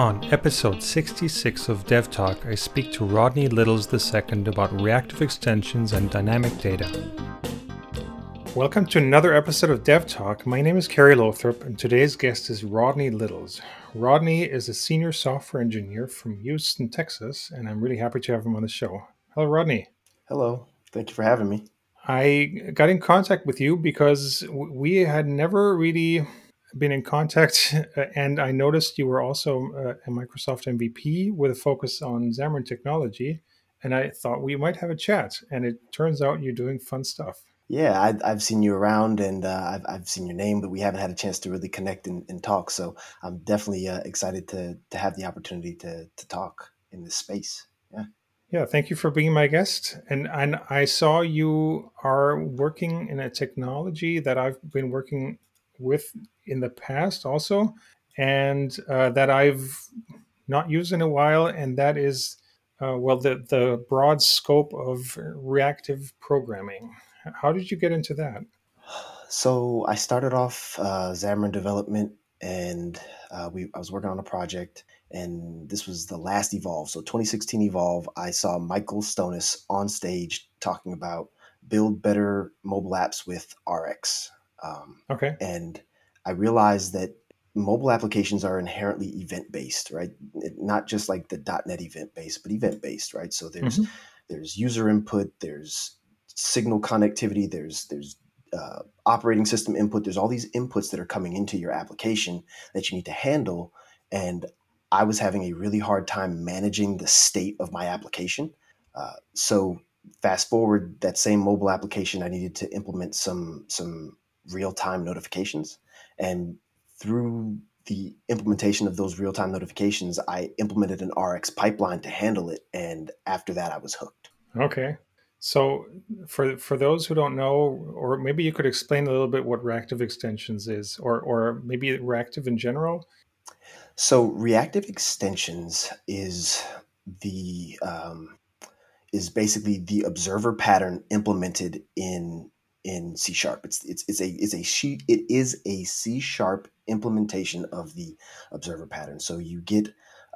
On episode 66 of Dev Talk, I speak to Rodney Littles II about reactive extensions and dynamic data. Welcome to another episode of Dev Talk. My name is Kerry Lothrop, and today's guest is Rodney Littles. Rodney is a senior software engineer from Houston, Texas, and I'm really happy to have him on the show. Hello, Rodney. Hello. Thank you for having me. I got in contact with you because we had never really been in contact, and I noticed you were also uh, a Microsoft MVP with a focus on Xamarin technology. And I thought we might have a chat, and it turns out you're doing fun stuff. Yeah, I, have seen you around and uh, I've, I've seen your name, but we haven't had a chance to really connect and, and talk. So I'm definitely uh, excited to, to have the opportunity to, to talk in this space. Yeah. Yeah, thank you for being my guest. And, and I saw you are working in a technology that I've been working with in the past also, and uh, that I've not used in a while, and that is, uh, well, the, the broad scope of reactive programming. How did you get into that? So I started off uh, Xamarin development, and uh, we I was working on a project, and this was the last Evolve. So 2016 Evolve, I saw Michael Stonis on stage talking about build better mobile apps with RX. Um, okay. And I realized that mobile applications are inherently event based, right? Not just like the .NET event based, but event based, right? So there's mm-hmm. there's user input, there's signal connectivity, there's there's uh, operating system input. There's all these inputs that are coming into your application that you need to handle. And I was having a really hard time managing the state of my application. Uh, so fast forward that same mobile application, I needed to implement some some real time notifications, and through the implementation of those real time notifications, I implemented an RX pipeline to handle it. And after that, I was hooked. Okay. So, for for those who don't know, or maybe you could explain a little bit what reactive extensions is, or or maybe reactive in general. So, reactive extensions is the um, is basically the observer pattern implemented in in C sharp. It's it's it's a it's a sheet. It is a C sharp implementation of the observer pattern. So you get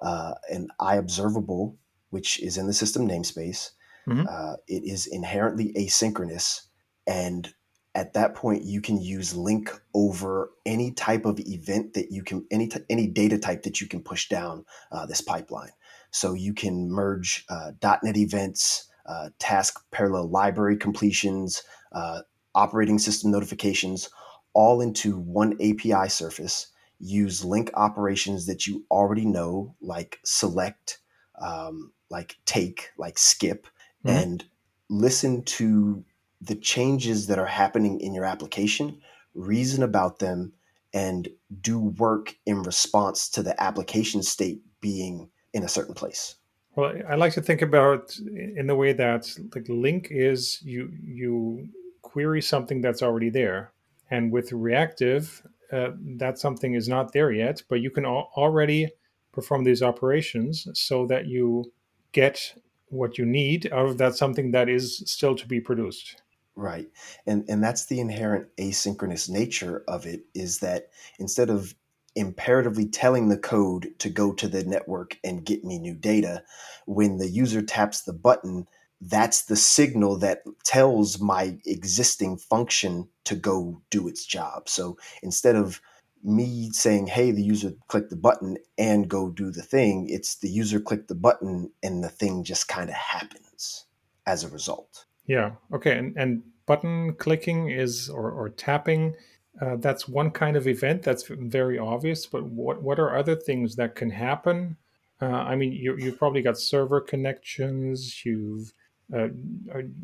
uh, an Observable, which is in the system namespace Mm-hmm. Uh, it is inherently asynchronous, and at that point, you can use LINQ over any type of event that you can any t- any data type that you can push down uh, this pipeline. So you can merge uh, .NET events, uh, task parallel library completions, uh, operating system notifications, all into one API surface. Use LINQ operations that you already know, like select, um, like take, like skip, mm-hmm. and listen to the changes that are happening in your application, reason about them, and do work in response to the application state being in a certain place. Well, I like to think about in the way that like LINQ is you you query something that's already there, and with reactive, uh, that something is not there yet, but you can al- already perform these operations so that you get what you need out of that something that is still to be produced. Right. And and that's the inherent asynchronous nature of it is that instead of imperatively telling the code to go to the network and get me new data when the user taps the button that's the signal that tells my existing function to go do its job so instead of me saying, hey, the user click the button and go do the thing. It's the user click the button and the thing just kind of happens as a result. Yeah. Okay. And, and button clicking is, or, or tapping, uh, that's one kind of event that's very obvious. But what, what are other things that can happen? Uh, I mean, you, you've probably got server connections. You've uh,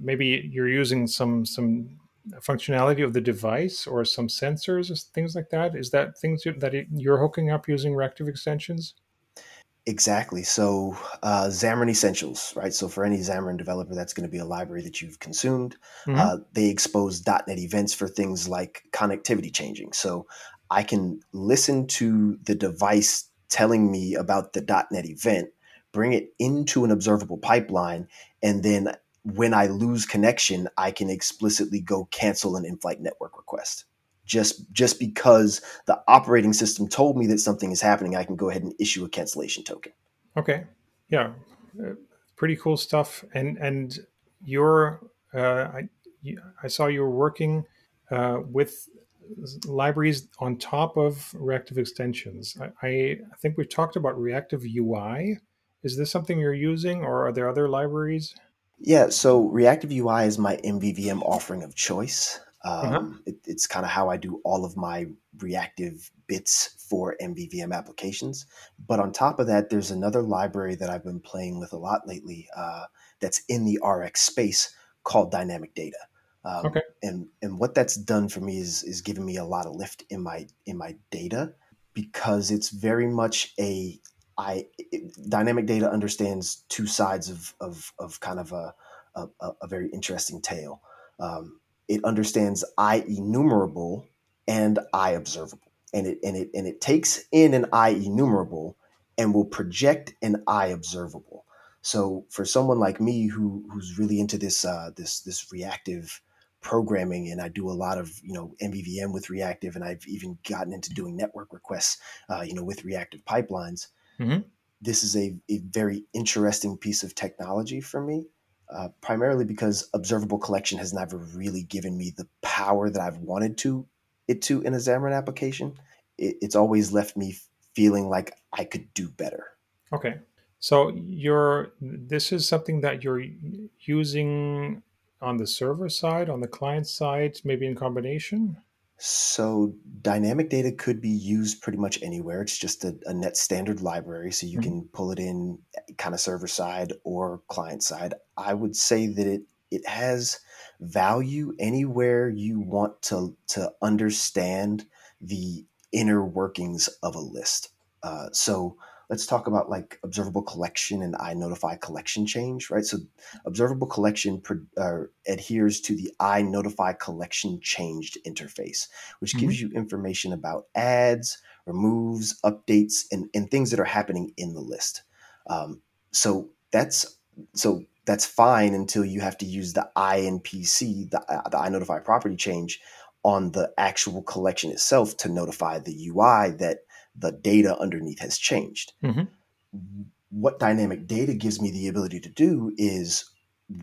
maybe you're using some some functionality of the device or some sensors or things like that? Is that things that you're hooking up using reactive extensions? Exactly. So, uh, Xamarin Essentials, right? So, for any Xamarin developer, that's going to be a library that you've consumed. Mm-hmm. Uh, they expose .NET events for things like connectivity changing. So, I can listen to the device telling me about the .NET event, bring it into an observable pipeline, and then when I lose connection, I can explicitly go cancel an in-flight network request just just because the operating system told me that something is happening i can go ahead and issue a cancellation token Okay. Yeah. Uh, pretty cool stuff. And and you're uh, I I saw you were working uh, with libraries on top of reactive extensions. I I think we've talked about reactive UI. Is this something you're using, or are there other libraries? Yeah, so Reactive UI is my MVVM offering of choice. Uh-huh. Um, it, it's kind of how I do all of my reactive bits for MVVM applications. But on top of that, there's another library that I've been playing with a lot lately uh, that's in the RX space called Dynamic Data. Um, Okay. and and what that's done for me is is giving me a lot of lift in my in my data because it's very much a I it, dynamic data understands two sides of of, of kind of a, a, a very interesting tale. Um, it understands I enumerable and I observable, and it and it and it takes in an I enumerable and will project an I observable. So for someone like me who who's really into this uh, this this reactive programming and I do a lot of you know MVVM with reactive and I've even gotten into doing network requests uh, you know with reactive pipelines hmm this is a, a very interesting piece of technology for me, uh, primarily because observable collection has never really given me the power that I've wanted to it to in a Xamarin application. It, it's always left me feeling like I could do better. Okay. So you're this is something that you're using on the server side, on the client side, maybe in combination. So dynamic data could be used pretty much anywhere. It's just a, a net standard library, so you Mhm. can pull it in kind of server side or client side. I would say that it it has value anywhere you want to to understand the inner workings of a list. Uh, so let's talk about like observable collection and I notify collection change, right? So observable collection pro- uh, adheres to the I notify collection changed interface which Mhm. gives you information about ads, removes, updates, and, and things that are happening in the list. Um, so that's so that's fine until you have to use the INPC, the, uh, the I notify property change, on the actual collection itself to notify the UI that the data underneath has changed. Mhm. What dynamic data gives me the ability to do is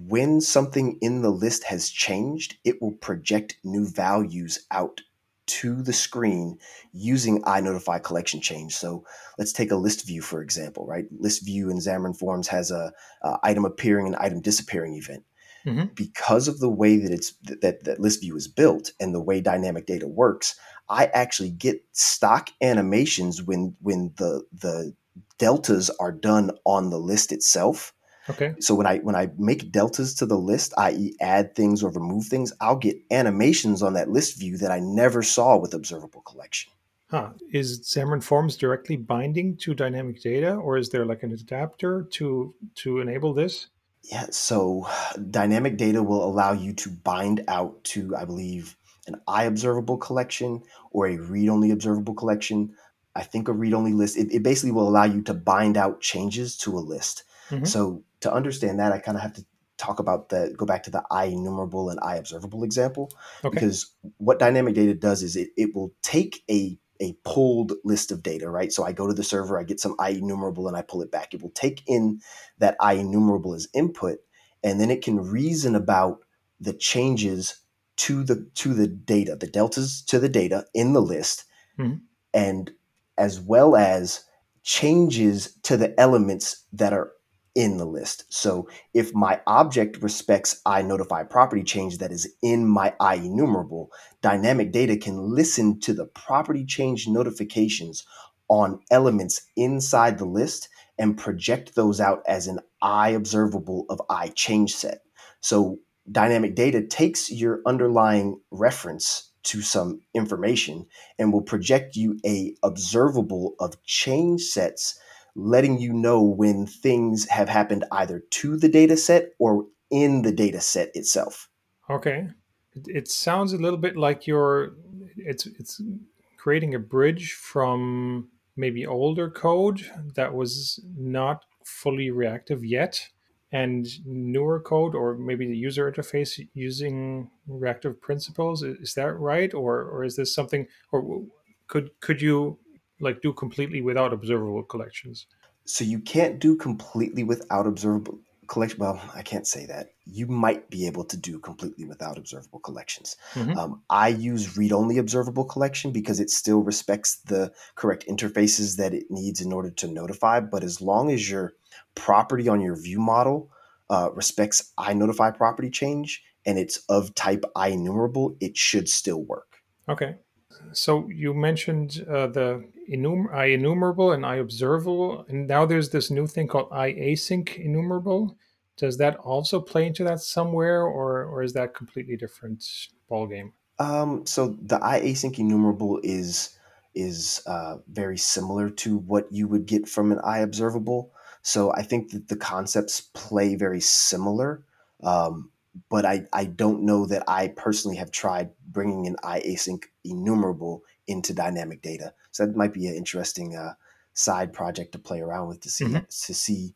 when something in the list has changed, it will project new values out to the screen using iNotify collection change. So let's take a list view, for example, right? List view in Xamarin Forms has a, a item appearing and item disappearing event. Mhm. Because of the way that it's that, that list view is built and the way dynamic data works, I actually get stock animations when when the the deltas are done on the list itself Okay. so when I when I make deltas to the list, i.e., add things or remove things, I'll get animations on that list view that I never saw with observable collection. Huh. Is Xamarin Forms directly binding to dynamic data, or is there like an adapter to to enable this? Yeah, so dynamic data will allow you to bind out to, I believe, an I observable collection or a read only observable collection. I think a read only list. It, it basically will allow you to bind out changes to a list. hmm So to understand that, I kind of have to talk about the go back to the I enumerable and I observable example Okay. because what dynamic data does is it, it will take a a pulled list of data, right? So I go to the server, I get some I enumerable, and I pull it back. It will take in that I enumerable as input, and then it can reason about the changes to the to the data, the deltas to the data in the list, Mhm. and as well as changes to the elements that are in the list. So if my object respects I notify property change that is in my I enumerable, dynamic data can listen to the property change notifications on elements inside the list and project those out as an I observable of I change set. So dynamic data takes your underlying reference to some information and will project you a observable of change sets letting you know when things have happened either to the data set or in the data set itself. Okay. It, sounds a little bit like you're it's it's creating a bridge from maybe older code that was not fully reactive yet and newer code or maybe the user interface using reactive principles is that right? Or or is this something or could could you like do completely without observable collections? So you can't do completely without observable collection well i can't say that. You might be able to do completely without observable collections. Hmm um, i use read-only observable collection because it still respects the correct interfaces that it needs in order to notify but as long as your property on your view model uh, respects notify property change and it's of type i enumerable it should still work. okay. So you mentioned uh, the enum- enumerable and I observable. and now there's this new thing called I async enumerable. Does that also play into that somewhere, or or is that completely different ballgame? Um, so the I async enumerable is is uh, very similar to what you would get from an I observable. So I think that the concepts play very similar. Um, but I, I don't know that I personally have tried bringing an I async enumerable into dynamic data. So that might be an interesting uh, side project to play around with to see hmm to see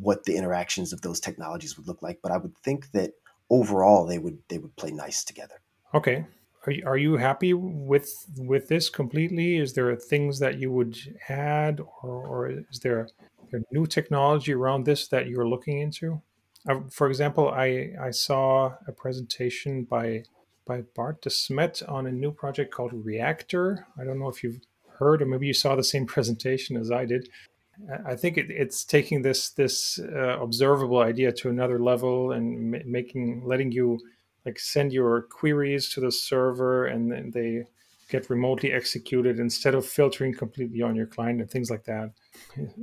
what the interactions of those technologies would look like. But I would think that overall they would they would play nice together. Okay. Are you, are you happy with with this completely? Is there things that you would add, or, or is there, there new technology around this that you're looking into? Uh, for example, I I saw a presentation by by Bart de Smet on a new project called Reaqtor. I don't know if you've heard, or maybe you saw the same presentation as I did. I think it, it's taking this this uh, observable idea to another level and ma- making letting you like send your queries to the server and then they get remotely executed instead of filtering completely on your client and things like that.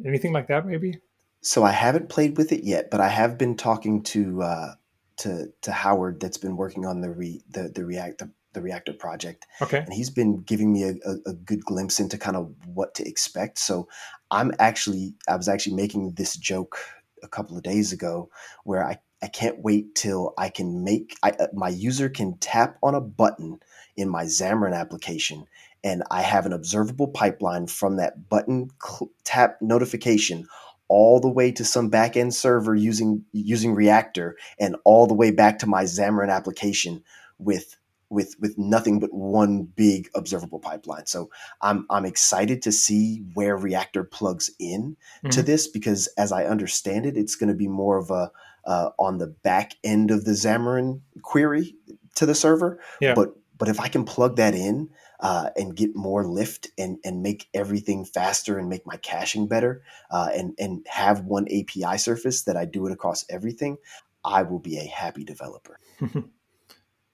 Anything like that, maybe? So I haven't played with it yet, but I have been talking to uh, to to Howard that's been working on the re, the the React the, the Reaqtor project, Okay. and he's been giving me a, a, a good glimpse into kind of what to expect. So I'm actually I was actually making this joke a couple of days ago where I I can't wait till I can make I, uh, my user can tap on a button in my Xamarin application and I have an observable pipeline from that button cl- tap notification all the way to some backend server using using Reaqtor and all the way back to my Xamarin application with with with nothing but one big observable pipeline. So I'm I'm excited to see where Reaqtor plugs in to hmm this because as I understand it, it's going to be more of a uh, on the back end of the Xamarin query to the server. Yeah. But but if I can plug that in uh, and get more lift and and make everything faster and make my caching better uh, and and have one API surface that I do it across everything, I will be a happy developer.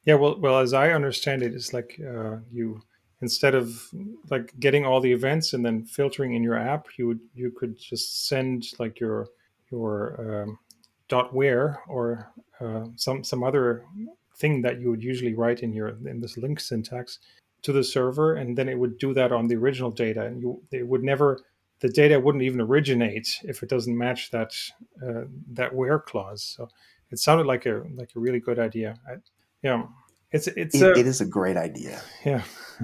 yeah. Well, well, as I understand it, it's like uh, you instead of like getting all the events and then filtering in your app, you would you could just send like your your um, dot where or uh, some some other thing that you would usually write in your in this LINQ syntax to the server, and then it would do that on the original data, and you it would never the data wouldn't even originate if it doesn't match that uh, that where clause. So it sounded like a like a really good idea. I, yeah, it's it's It, a it is a great idea. yeah.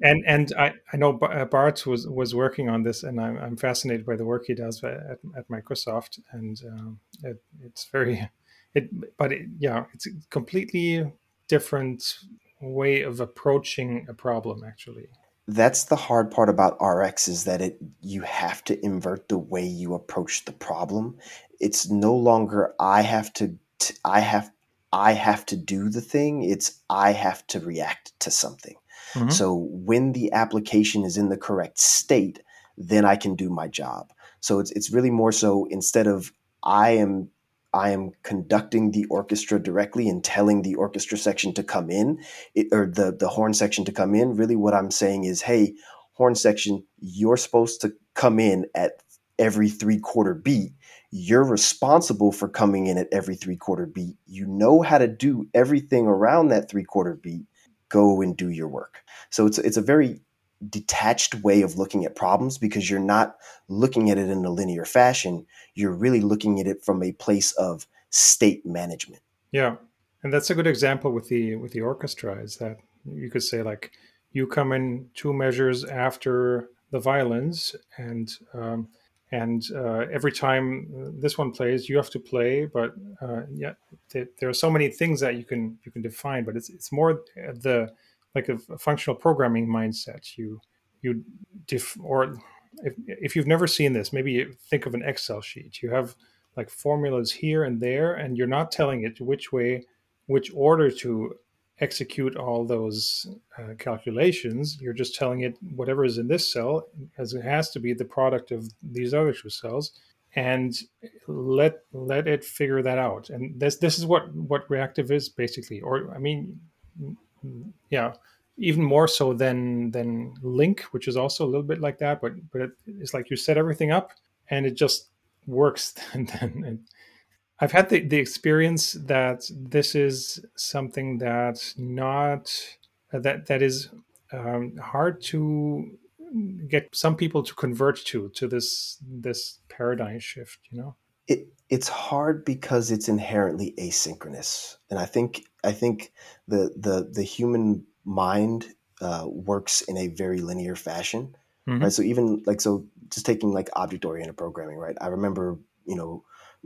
And and I, I know uh, Bart was was working on this, and I'm, I'm fascinated by the work he does at, at Microsoft, and um, it, it's very, it but it, yeah, it's a completely different way of approaching a problem. Actually, That's the hard part about RX is that it you have to invert the way you approach the problem. It's no longer I have to t- I have I have to do the thing. It's I have to react to something. hmm So when the application is in the correct state, then I can do my job. So it's it's really more so instead of I am I am conducting the orchestra directly and telling the orchestra section to come in it, or the the horn section to come in. Really, what I'm saying is, hey, horn section, you're supposed to come in at every three quarter beat. You're responsible for coming in at every three quarter beat. You know how to do everything around that three quarter beat. Go and do your work. So it's it's a very detached way of looking at problems because you're not looking at it in a linear fashion. You're really looking at it from a place of state management. yeah, and that's a good example with the with the orchestra. Is that you could say like you come in two measures after the violins, and um, and uh, every time this one plays, you have to play. But uh, yeah, there, there, are so many things that you can you can define. But it's it's more the like a, a functional programming mindset. You you def or if, if you've never seen this, maybe think of an Excel sheet. You have like formulas here and there, and you're not telling it which way, which order to execute all those uh, calculations. You're just telling it whatever is in this cell, as it has to be the product of these other two cells, and let let it figure that out. And this this is what what reactive is basically. Or I mean, yeah, even more so than than LINQ, which is also a little bit like that. But but it's like you set everything up, and it just works. And then I've had the, the experience that this is something that not that that is um, hard to get some people to convert to to this this paradigm shift. You know, it it's hard because it's inherently asynchronous, and I think I think the the the human mind uh, works in a very linear fashion, mm-hmm. right? So even like so, just taking like object oriented programming, right? I remember you know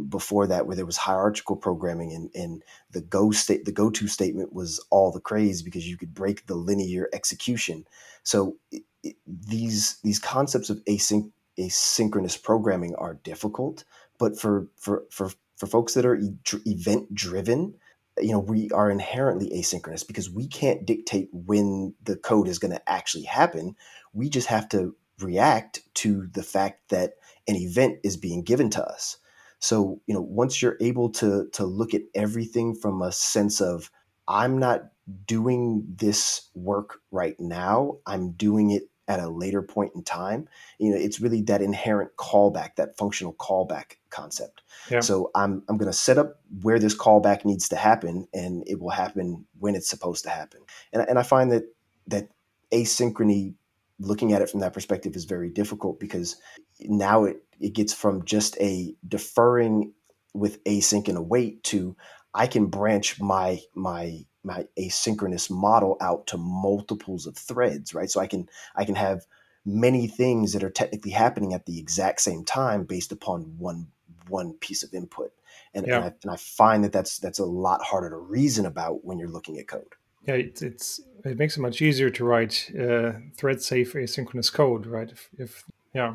before that where there was hierarchical programming and, and the go state the go-to statement was all the craze because you could break the linear execution. So it, it, these these concepts of async, asynchronous programming are difficult but for for for, for folks that are e- event driven you know we are inherently asynchronous because we can't dictate when the code is going to actually happen. We just have to react to the fact that an event is being given to us so, you know, once you're able to to look at everything from a sense of I'm not doing this work right now, I'm doing it at a later point in time. You know, it's really that inherent callback, that functional callback concept. Yeah. So I'm I'm going to set up where this callback needs to happen, and it will happen when it's supposed to happen. And and I find that that asynchrony, looking at it from that perspective, is very difficult because now it it gets from just a deferring with async and await to I can branch my my my asynchronous model out to multiples of threads, right? So I can I can have many things that are technically happening at the exact same time based upon one one piece of input. And, yeah. and, I, and I find that that's that's a lot harder to reason about when you're looking at code. Yeah, it's, it's it makes it much easier to write uh, thread safe asynchronous code, right? If, if yeah.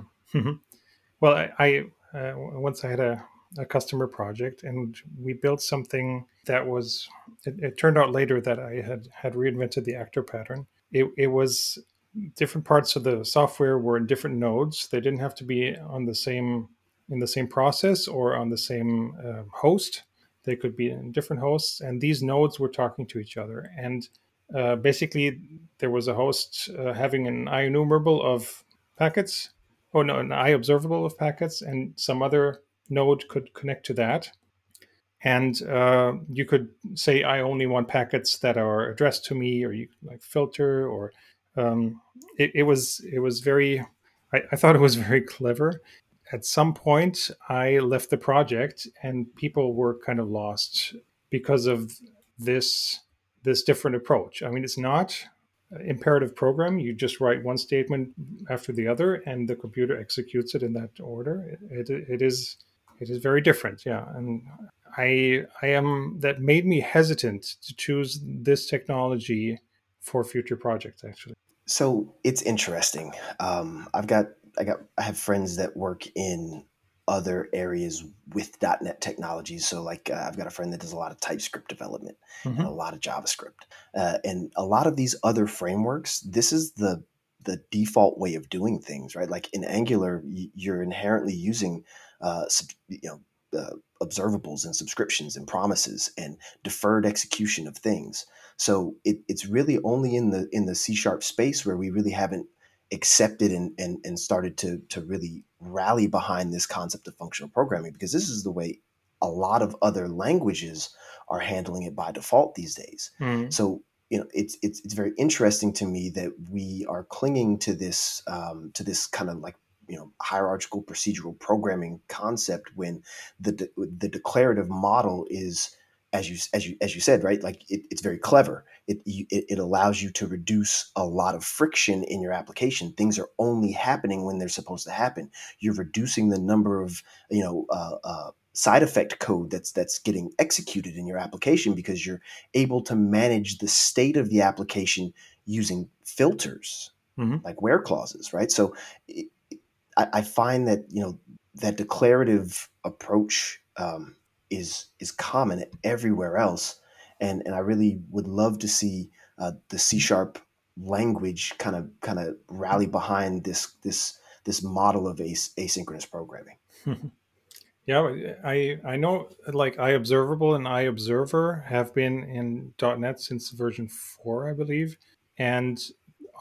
Well, I, I uh, once I had a, a customer project, and we built something that was. It, it, turned out later that I had had reinvented the actor pattern. It, it was different parts of the software were in different nodes. They didn't have to be on the same in the same process or on the same uh, host. They could be in different hosts, and these nodes were talking to each other. And uh, basically, there was a host uh, having an IEnumerable of packets, oh no, an I observable of packets, and some other node could connect to that. And uh, you could say, I only want packets that are addressed to me, or you like filter, or um, it, it, was it was very. I, I thought it was very clever. At some point, I left the project, and people were kind of lost because of this this different approach. I mean, it's not imperative program. You just write one statement after the other, and the computer executes it in that order. It, it, it is it is very different, yeah. And I I am that made me hesitant to choose this technology for future projects. Actually, so it's interesting. Um, I've got I got I have friends that work in other areas with .NET technologies. So, like, uh, I've got a friend that does a lot of TypeScript development mm-hmm. and a lot of JavaScript, uh, and a lot of these other frameworks. This is the the default way of doing things, right? Like in Angular, you're inherently using, uh, you know, uh, observables and subscriptions and promises and deferred execution of things. So it, it's really only in the in the C sharp space where we really haven't accepted and, and, and started to, to really rally behind this concept of functional programming because this is the way a lot of other languages are handling it by default these days. Mm. So you know it's it's it's very interesting to me that we are clinging to this um, to this kind of like you know hierarchical procedural programming concept when the de- the declarative model is as you as you as you said, right? Like it, it's very clever. It, it it allows you to reduce a lot of friction in your application. Things are only happening when they're supposed to happen. You're reducing the number of you know uh, uh, side effect code that's that's getting executed in your application because you're able to manage the state of the application using filters hmm like where clauses, right? So it, I, I find that you know that declarative approach um, is is common everywhere else, and and I really would love to see uh, the C sharp language kind of kind of rally behind this this this model of as- asynchronous programming. Yeah, I I know like iObservable and iObserver have been in .NET since version four, I believe, and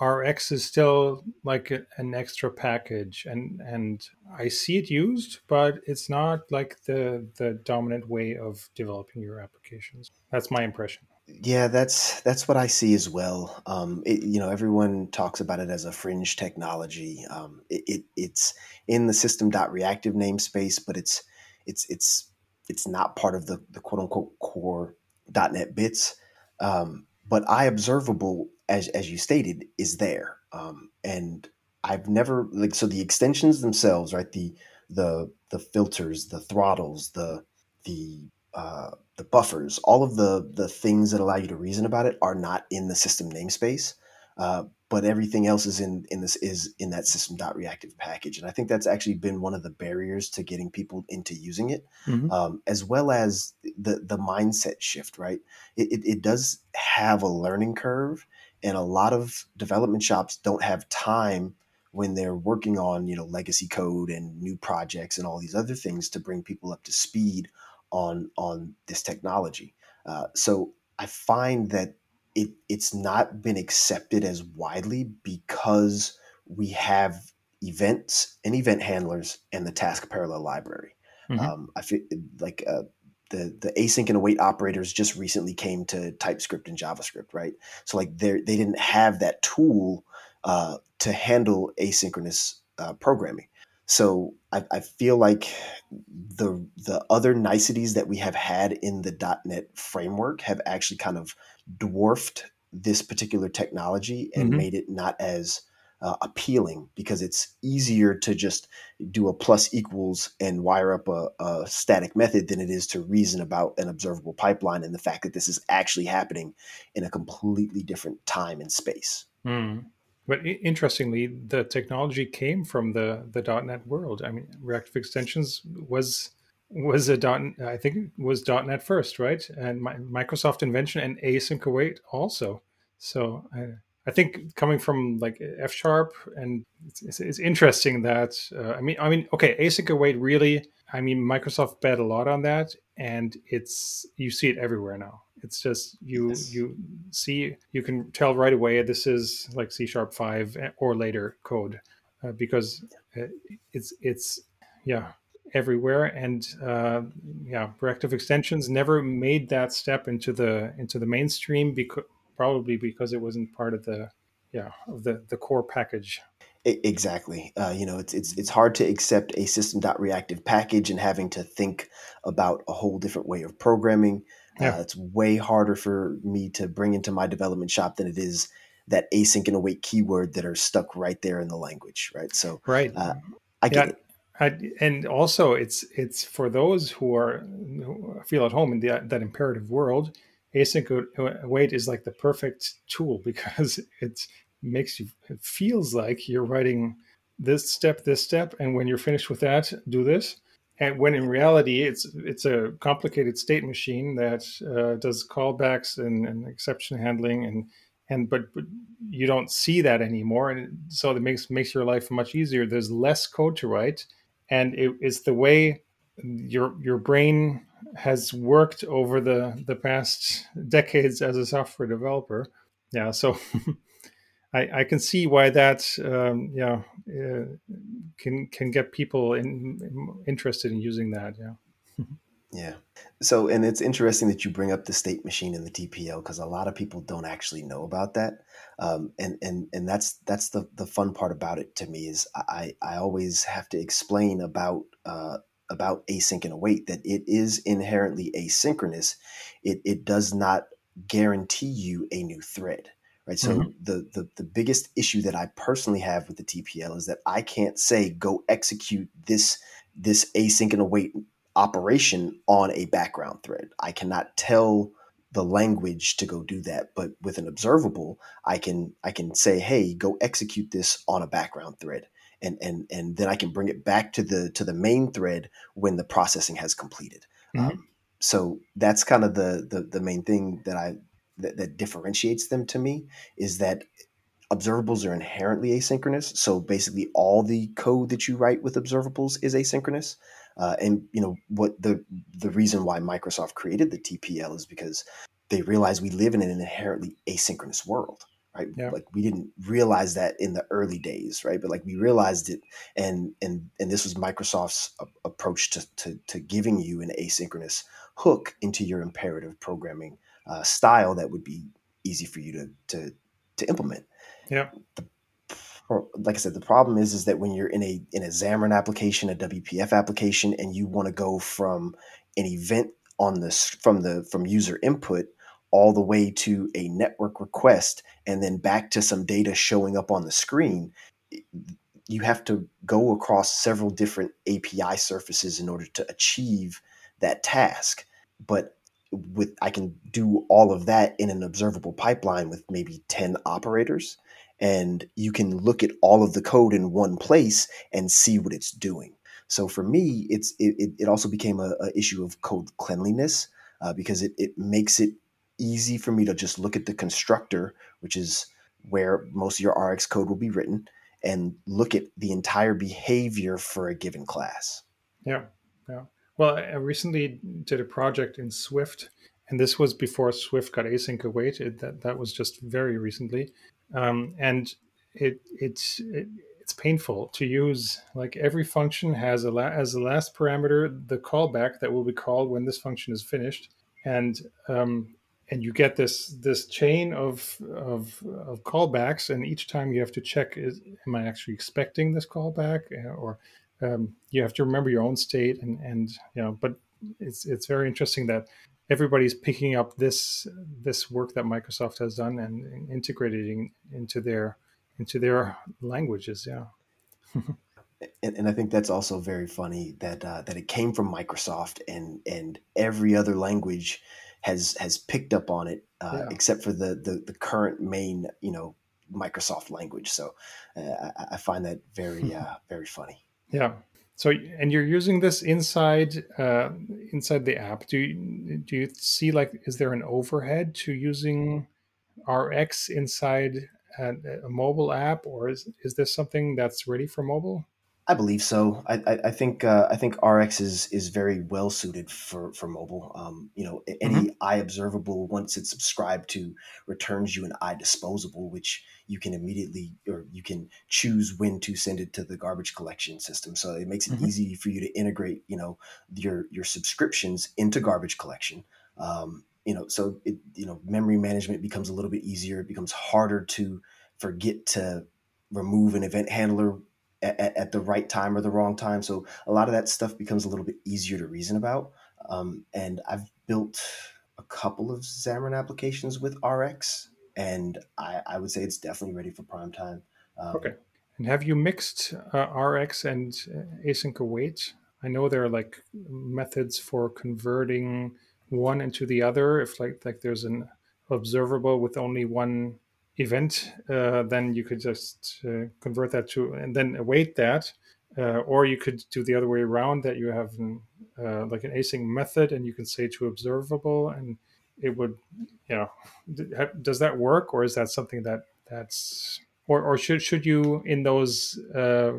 RX is still like an extra package, and and I see it used, but it's not like the the dominant way of developing your applications. That's my impression. Yeah, that's that's what I see as well. Um, it, you know, everyone talks about it as a fringe technology. Um, it, it it's in the system.reactive namespace, but it's it's it's it's not part of the, the quote unquote core .NET bits. Um, but iObservable, as as you stated, is there. Um, and I've never like so the extensions themselves, right? The the the filters, the throttles, the the uh, the buffers, all of the the things that allow you to reason about it are not in the system namespace. Uh, but everything else is in in this is in that system.reactive package, and I think that's actually been one of the barriers to getting people into using it, hmm um, as well as the the mindset shift. Right, it, it, it does have a learning curve, and a lot of development shops don't have time when they're working on you know legacy code and new projects and all these other things to bring people up to speed on on this technology. Uh, so I find that it it's not been accepted as widely because we have events and event handlers and the task parallel library. hmm Um, I feel like uh, the the async and await operators just recently came to TypeScript and JavaScript, right? So like they they didn't have that tool uh, to handle asynchronous uh, programming. So I, I feel like the the other niceties that we have had in the .NET framework have actually kind of dwarfed this particular technology and hmm made it not as uh, appealing because it's easier to just do a plus equals and wire up a, a static method than it is to reason about an observable pipeline and the fact that this is actually happening in a completely different time and space. Mm. But interestingly, the technology came from the the .NET world. I mean, reactive extensions was was a dot. I think it was .NET first, right? And Mi- Microsoft invention and async await also. So I, I think coming from like F sharp, and it's, it's, it's interesting that uh, I mean I mean okay, async await really. I mean, Microsoft bet a lot on that, and it's you see it everywhere now. It's just you Yes. you see you can tell right away this is like C sharp five or later code uh, because uh, it's it's yeah everywhere and uh, yeah reactive extensions never made that step into the into the mainstream because probably because it wasn't part of the yeah of the the core package Exactly. Uh, you know, it's it's it's hard to accept a system.reactive package and having to think about a whole different way of programming. yeah Uh, it's way harder for me to bring into my development shop than it is that async and await keyword that are stuck right there in the language, right? So right uh, I get yeah it. I, and also it's it's for those who are who feel at home in the, that imperative world async await is like the perfect tool because it makes you it feels like you're writing this step this step and when you're finished with that do this. And when in reality it's it's a complicated state machine that uh, does callbacks and, and exception handling and and but, but you don't see that anymore. And so it makes makes your life much easier. There's less code to write and it, it's the way your your brain has worked over the the past decades as a software developer yeah so I, I can see why that um, yeah uh, can can get people in, interested in using that yeah Yeah. So, and it's interesting that you bring up the state machine and the TPL because a lot of people don't actually know about that. Um, and and and that's that's the the fun part about it to me is I I always have to explain about uh, about async and await that it is inherently asynchronous. It it does not guarantee you a new thread. Right. So hmm the, the the biggest issue that I personally have with the TPL is that I can't say go execute this this async and await operation on a background thread. I cannot tell the language to go do that, but with an observable, I can I can say, "Hey, go execute this on a background thread." And, and and then I can bring it back to the to the main thread when the processing has completed. hmm Um, so that's kind of the, the the main thing that I that, that differentiates them to me is that observables are inherently asynchronous. So basically, all the code that you write with observables is asynchronous. Uh, and you know what the the reason why Microsoft created the TPL is because they realized we live in an inherently asynchronous world, right? Yeah. Like we didn't realize that in the early days, right? But like we realized it, and and and this was Microsoft's a- approach to, to to giving you an asynchronous hook into your imperative programming uh, style that would be easy for you to to to implement Yeah. or like I said, the problem is is that when you're in a in a Xamarin application, a WPF application, and you want to go from an event on this from the from user input all the way to a network request and then back to some data showing up on the screen, you have to go across several different API surfaces in order to achieve that task. But with I can do all of that in an observable pipeline with maybe 10 operators and you can look at all of the code in one place and see what it's doing. So for me, it's it, it, also became a, a issue of code cleanliness uh, because it, it makes it easy for me to just look at the constructor, which is where most of your RX code will be written, and look at the entire behavior for a given class. Yeah. Yeah. Well, I recently did a project in Swift, and this was before Swift got async await. It, that that was just very recently, um, and it it's it, it's painful to use. Like every function has a la- as the last parameter the callback that will be called when this function is finished, and um, and you get this this chain of, of of callbacks, and each time you have to check: is am I actually expecting this callback, uh, or um, you have to remember your own state, and and you know. But it's it's very interesting that everybody's picking up this this work that Microsoft has done and, integrating into their into their languages. Yeah, and, and I think that's also very funny that uh, that it came from Microsoft and and every other language has has picked up on it uh, yeah, except for the, the the current main you know Microsoft language. So uh, I, I find that very uh, very funny. yeah. So and you're using this inside uh, inside the app. Do you, do you see like is there an overhead to using RX inside a, a mobile app, or is is this something that's ready for mobile? I believe so. I, I, I think uh, I think RX is is very well suited for for mobile. Um, you know, hmm any iObservable once it's subscribed to returns you an iDisposable, which you can immediately or you can choose when to send it to the garbage collection system. So it makes it hmm easy for you to integrate, you know, your your subscriptions into garbage collection. Um, you know, so it you know memory management becomes a little bit easier. It becomes harder to forget to remove an event handler at, at, the right time or the wrong time. So a lot of that stuff becomes a little bit easier to reason about. Um, and I've built a couple of Xamarin applications with RX, and I, I would say it's definitely ready for prime time. Um, Okay. And have you mixed uh, RX and uh, async await? I know there are like methods for converting one into the other. If like like there's an observable with only one event, uh, then you could just uh, convert that to and then await that. Uh, or you could do the other way around that you have an, uh, like an async method and you can say to observable and it would, you know, does that work or is that something that that's or, or should should you in those uh,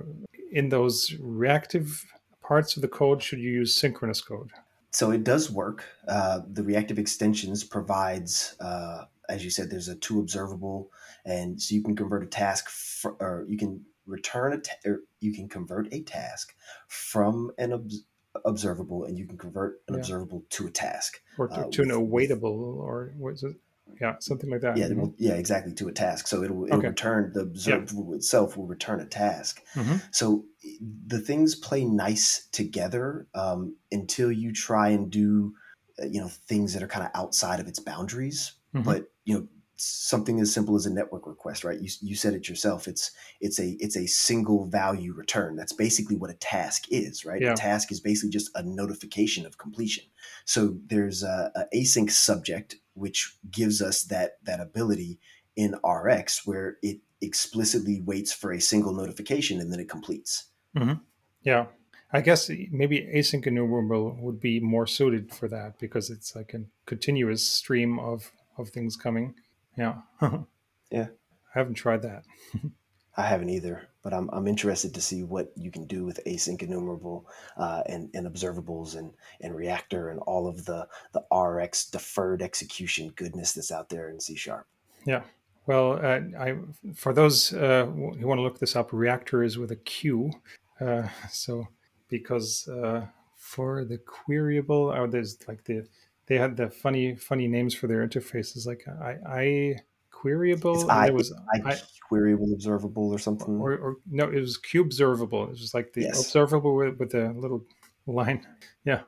in those reactive parts of the code should you use synchronous code so it does work. Uh, the reactive extensions provides, uh, as you said, there's a two observable, and so you can convert a task, fr- or you can return a, ta- or you can convert a task from an obs- observable, and you can convert an yeah observable to a task or to, uh, to an with with awaitable or what is it yeah, something like that. Yeah, will, yeah, exactly to a task. So it'll, it'll okay. return the observable yeah. itself will return a task. Mm-hmm. So the things play nice together um, until you try and do uh, you know things that are kind of outside of its boundaries. Mm-hmm. But you know something as simple as a network request, right? You, you said it yourself. It's it's a it's a single value return. That's basically what a task is, right? Yeah. A task is basically just a notification of completion. So there's a, a async subject which gives us that that ability in RX where it explicitly waits for a single notification and then it completes. Mm-hmm. Yeah, I guess maybe async enumerable would be more suited for that because it's like a continuous stream of of things coming. Yeah. yeah. I haven't tried that. I haven't either, but I'm, I'm interested to see what you can do with async enumerable uh, and, and observables and, and Reaqtor and all of the, the RX deferred execution goodness that's out there in C sharp. Yeah. Well, uh, I for those uh, who want to look this up, Reaqtor is with a Q. Uh, so because uh, for the queryable, oh, there's like the they had the funny funny names for their interfaces like I, I queryable. I, was I, I, queryable observable or something. Or, or, no, it was Q observable. It was like the yes. observable with, with the little line. Yeah.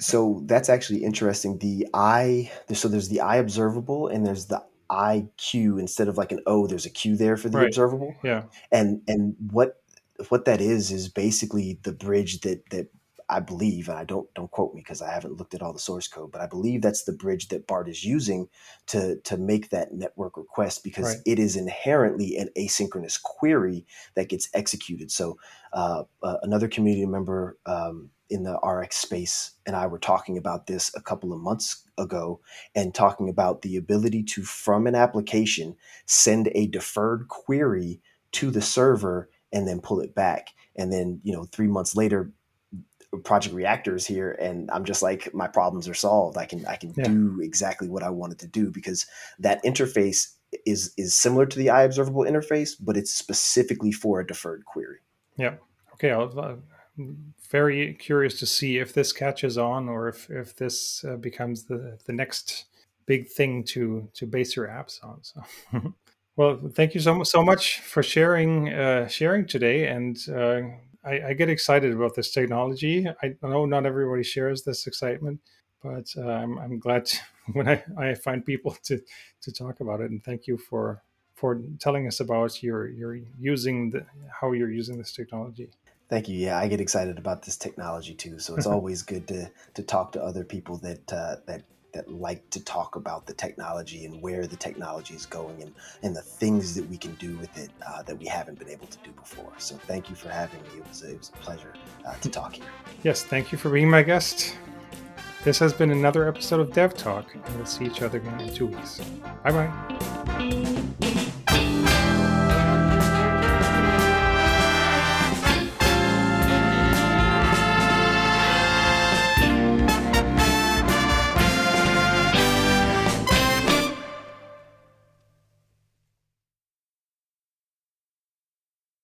So that's actually interesting. The I so there's the I observable and there's the IQ instead of like an O. There's a Q there for the right. observable. Yeah. And and what what that is is basically the bridge that that I believe, and I don't don't quote me because I haven't looked at all the source code, but I believe that's the bridge that Bart is using to to make that network request because right. it is inherently an asynchronous query that gets executed. So uh, uh, another community member um, in the RX space and I were talking about this a couple of months ago and talking about the ability to from an application send a deferred query to the server and then pull it back and then you know three months later project Reaqtor's here and i'm just like my problems are solved. I can i can yeah. do exactly what i wanted to do because that interface is is similar to the i observable interface but it's specifically for a deferred query. Yeah okay i'm uh, very curious to see if this catches on or if if this uh, becomes the the next big thing to to base your apps on so. Well thank you so, so much for sharing uh, sharing today and uh, I, I, get excited about this technology. I know not everybody shares this excitement, but uh, I'm, I'm glad to, when I, I find people to, to talk about it. And thank you for for telling us about your your using the how you're using this technology. Thank you. Yeah, I get excited about this technology too. So it's always good to to talk to other people that uh, that that like to talk about the technology and where the technology is going and, and the things that we can do with it uh, that we haven't been able to do before. So thank you for having me. It was a, it was a pleasure uh, to talk here. Yes, thank you for being my guest. This has been another episode of Dev Talk, and we'll see each other again in two weeks. Bye bye.